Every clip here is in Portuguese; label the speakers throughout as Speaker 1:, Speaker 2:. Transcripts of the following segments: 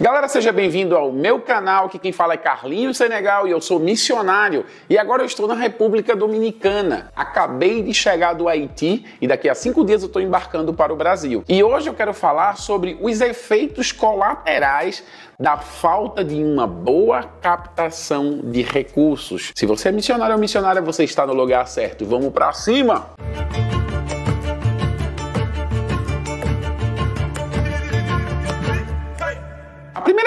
Speaker 1: Galera, seja bem-vindo ao meu canal, que quem fala é Carlinhos Senegal e eu sou missionário e agora eu estou na República Dominicana. Acabei de chegar do Haiti e daqui a cinco dias eu estou embarcando para o Brasil. E hoje eu quero falar sobre os efeitos colaterais da falta de uma boa captação de recursos. Se você é missionário ou missionária, você está no lugar certo. Vamos para cima! primeira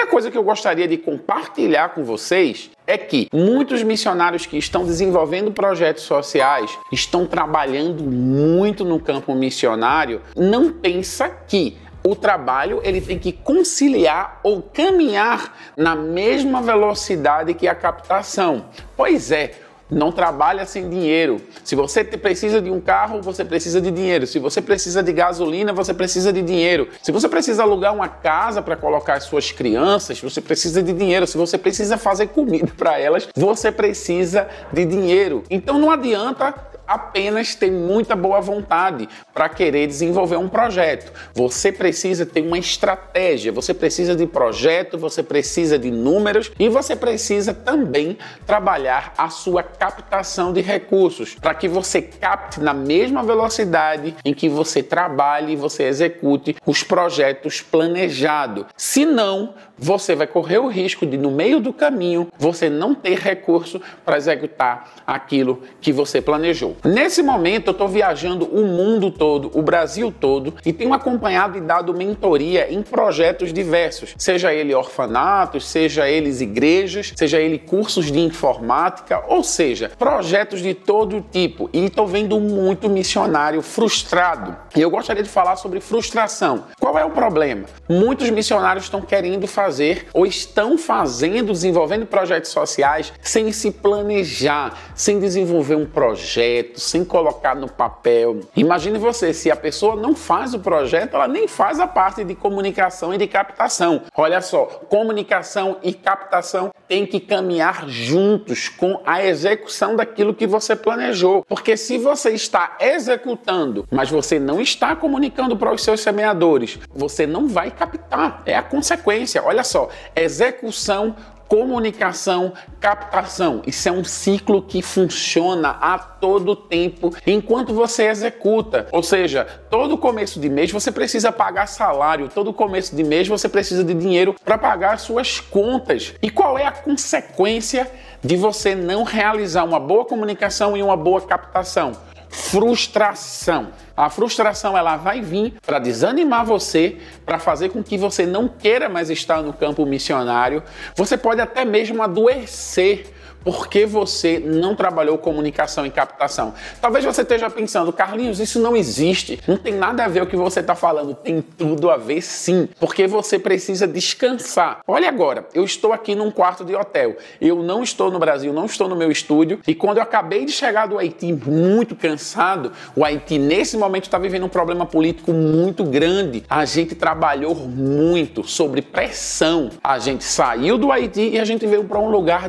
Speaker 1: coisa que eu gostaria de compartilhar com vocês é que muitos missionários que estão desenvolvendo projetos sociais, estão trabalhando muito no campo missionário, não pensa que o trabalho ele tem que conciliar ou caminhar na mesma velocidade que a captação. Pois é, não trabalha sem dinheiro. Se você precisa de um carro, você precisa de dinheiro. Se você precisa de gasolina, você precisa de dinheiro. Se você precisa alugar uma casa para colocar as suas crianças, você precisa de dinheiro. Se você precisa fazer comida para elas, você precisa de dinheiro. Então não adianta apenas ter muita boa vontade para querer desenvolver um projeto. Você precisa ter uma estratégia, você precisa de projeto, você precisa de números e você precisa também trabalhar a sua captação de recursos para que você capte na mesma velocidade em que você trabalhe e você execute os projetos planejados. Senão, você vai correr o risco de no meio do caminho você não ter recurso para executar aquilo que você planejou. Nesse momento, eu estou viajando o mundo todo, o Brasil todo, e tenho acompanhado e dado mentoria em projetos diversos, seja ele orfanatos, seja eles igrejas, seja ele cursos de informática, ou seja, projetos de todo tipo. E estou vendo muito missionário frustrado. E eu gostaria de falar sobre frustração. Qual é o problema? Muitos missionários estão querendo fazer ou estão fazendo, desenvolvendo projetos sociais sem se planejar, sem desenvolver um projeto projeto, sem colocar no papel. Imagine você, se a pessoa não faz o projeto, ela nem faz a parte de comunicação e de captação. Olha só, comunicação e captação têm que caminhar juntos com a execução daquilo que você planejou. Porque se você está executando, mas você não está comunicando para os seus semeadores, você não vai captar. É a consequência. Olha só, execução comunicação, captação. Isso é um ciclo que funciona a todo tempo enquanto você executa. Ou seja, todo começo de mês você precisa pagar salário, todo começo de mês você precisa de dinheiro para pagar suas contas. E qual é a consequência de você não realizar uma boa comunicação e uma boa captação? Frustração. A frustração ela vai vir para desanimar você, para fazer com que você não queira mais estar no campo missionário. Você pode até mesmo adoecer porque você não trabalhou comunicação e captação. Talvez você esteja pensando, Carlinhos, isso não existe. Não tem nada a ver o que você está falando. Tem tudo a ver sim, porque você precisa descansar. Olha agora, eu estou aqui num quarto de hotel. Eu não estou no Brasil, não estou no meu estúdio. E quando eu acabei de chegar do Haiti muito cansado, o Haiti nesse momento está vivendo um problema político muito grande. A gente trabalhou muito sobre pressão. A gente saiu do Haiti e a gente veio para um lugar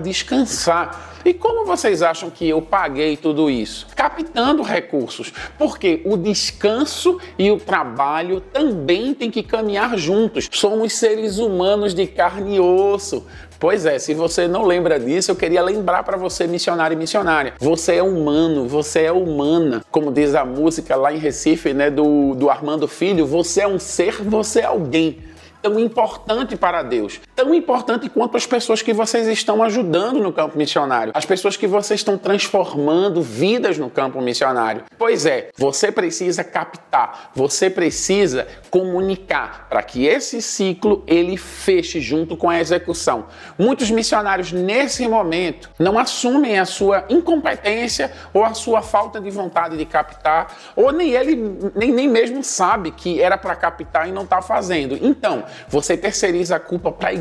Speaker 1: descansar. E como vocês acham que eu paguei tudo isso? Captando recursos, porque o descanso e o trabalho também têm que caminhar juntos. Somos seres humanos de carne e osso. Pois é, se você não lembra disso, eu queria lembrar para você, missionário e missionária. Você é humano, você é humana. Como diz a música lá em Recife, né, do, do Armando Filho, você é um ser, você é alguém tão importante para Deus, tão importante quanto as pessoas que vocês estão ajudando no campo missionário, as pessoas que vocês estão transformando vidas no campo missionário. Pois é, você precisa captar, você precisa comunicar para que esse ciclo ele feche junto com a execução. Muitos missionários nesse momento não assumem a sua incompetência ou a sua falta de vontade de captar, ou nem ele nem, nem mesmo sabe que era para captar e não está fazendo. Então, você terceiriza a culpa para a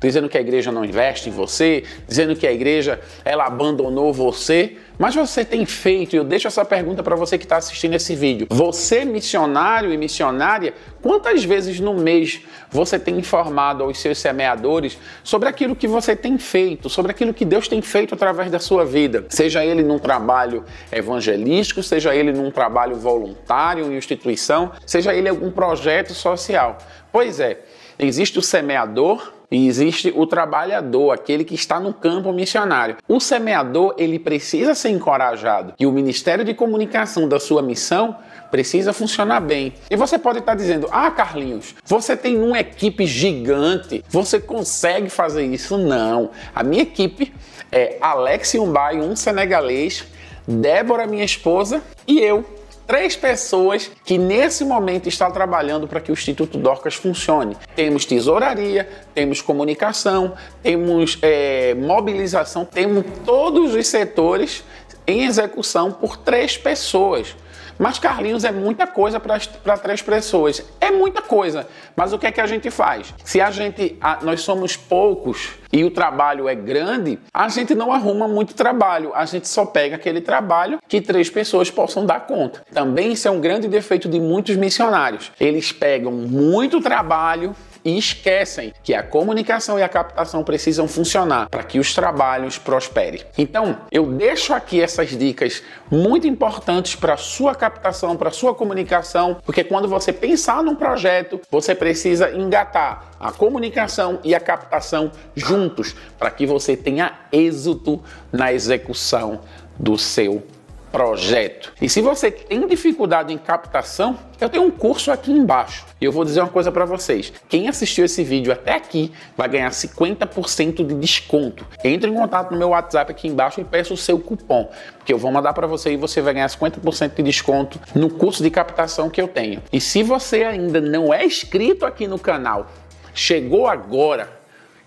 Speaker 1: dizendo que a igreja não investe em você, dizendo que a igreja ela abandonou você. Mas você tem feito, e eu deixo essa pergunta para você que está assistindo esse vídeo. Você, missionário e missionária, quantas vezes no mês você tem informado aos seus semeadores sobre aquilo que você tem feito, sobre aquilo que Deus tem feito através da sua vida? Seja ele num trabalho evangelístico, seja ele num trabalho voluntário em instituição, seja ele algum projeto social. Pois é, existe o semeador e existe o trabalhador, aquele que está no campo missionário. O semeador, ele precisa ser encorajado e o Ministério de Comunicação da sua missão precisa funcionar bem. E você pode estar dizendo: "Ah, Carlinhos, você tem uma equipe gigante, você consegue fazer isso?" Não. A minha equipe é Alex Umbai, um senegalês, Débora, minha esposa, e eu três pessoas que nesse momento estão trabalhando para que o Instituto Dorcas funcione. Temos tesouraria, temos comunicação, temos é, mobilização, temos todos os setores em execução por três pessoas. Mas Carlinhos é muita coisa para três pessoas. É muita coisa. Mas o que é que a gente faz? Se a gente, a, nós somos poucos e o trabalho é grande, a gente não arruma muito trabalho. A gente só pega aquele trabalho que três pessoas possam dar conta. Também isso é um grande defeito de muitos missionários. Eles pegam muito trabalho e esquecem que a comunicação e a captação precisam funcionar para que os trabalhos prosperem. Então, eu deixo aqui essas dicas muito importantes para sua captação, para sua comunicação, porque quando você pensar num projeto, você precisa engatar a comunicação e a captação juntos para que você tenha êxito na execução do seu projeto. E se você tem dificuldade em captação, eu tenho um curso aqui embaixo. E eu vou dizer uma coisa para vocês. Quem assistiu esse vídeo até aqui vai ganhar 50% de desconto. Entre em contato no meu WhatsApp aqui embaixo e peça o seu cupom, que eu vou mandar para você e você vai ganhar 50% de desconto no curso de captação que eu tenho. E se você ainda não é inscrito aqui no canal, chegou agora,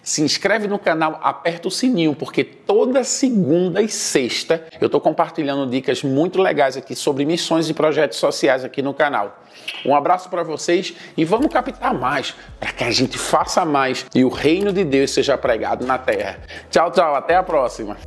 Speaker 1: se inscreve no canal, aperta o sininho, porque toda segunda e sexta eu estou compartilhando dicas muito legais aqui sobre missões e projetos sociais aqui no canal. Um abraço para vocês e vamos captar mais, para que a gente faça mais e o reino de Deus seja pregado na terra. Tchau, tchau, até a próxima.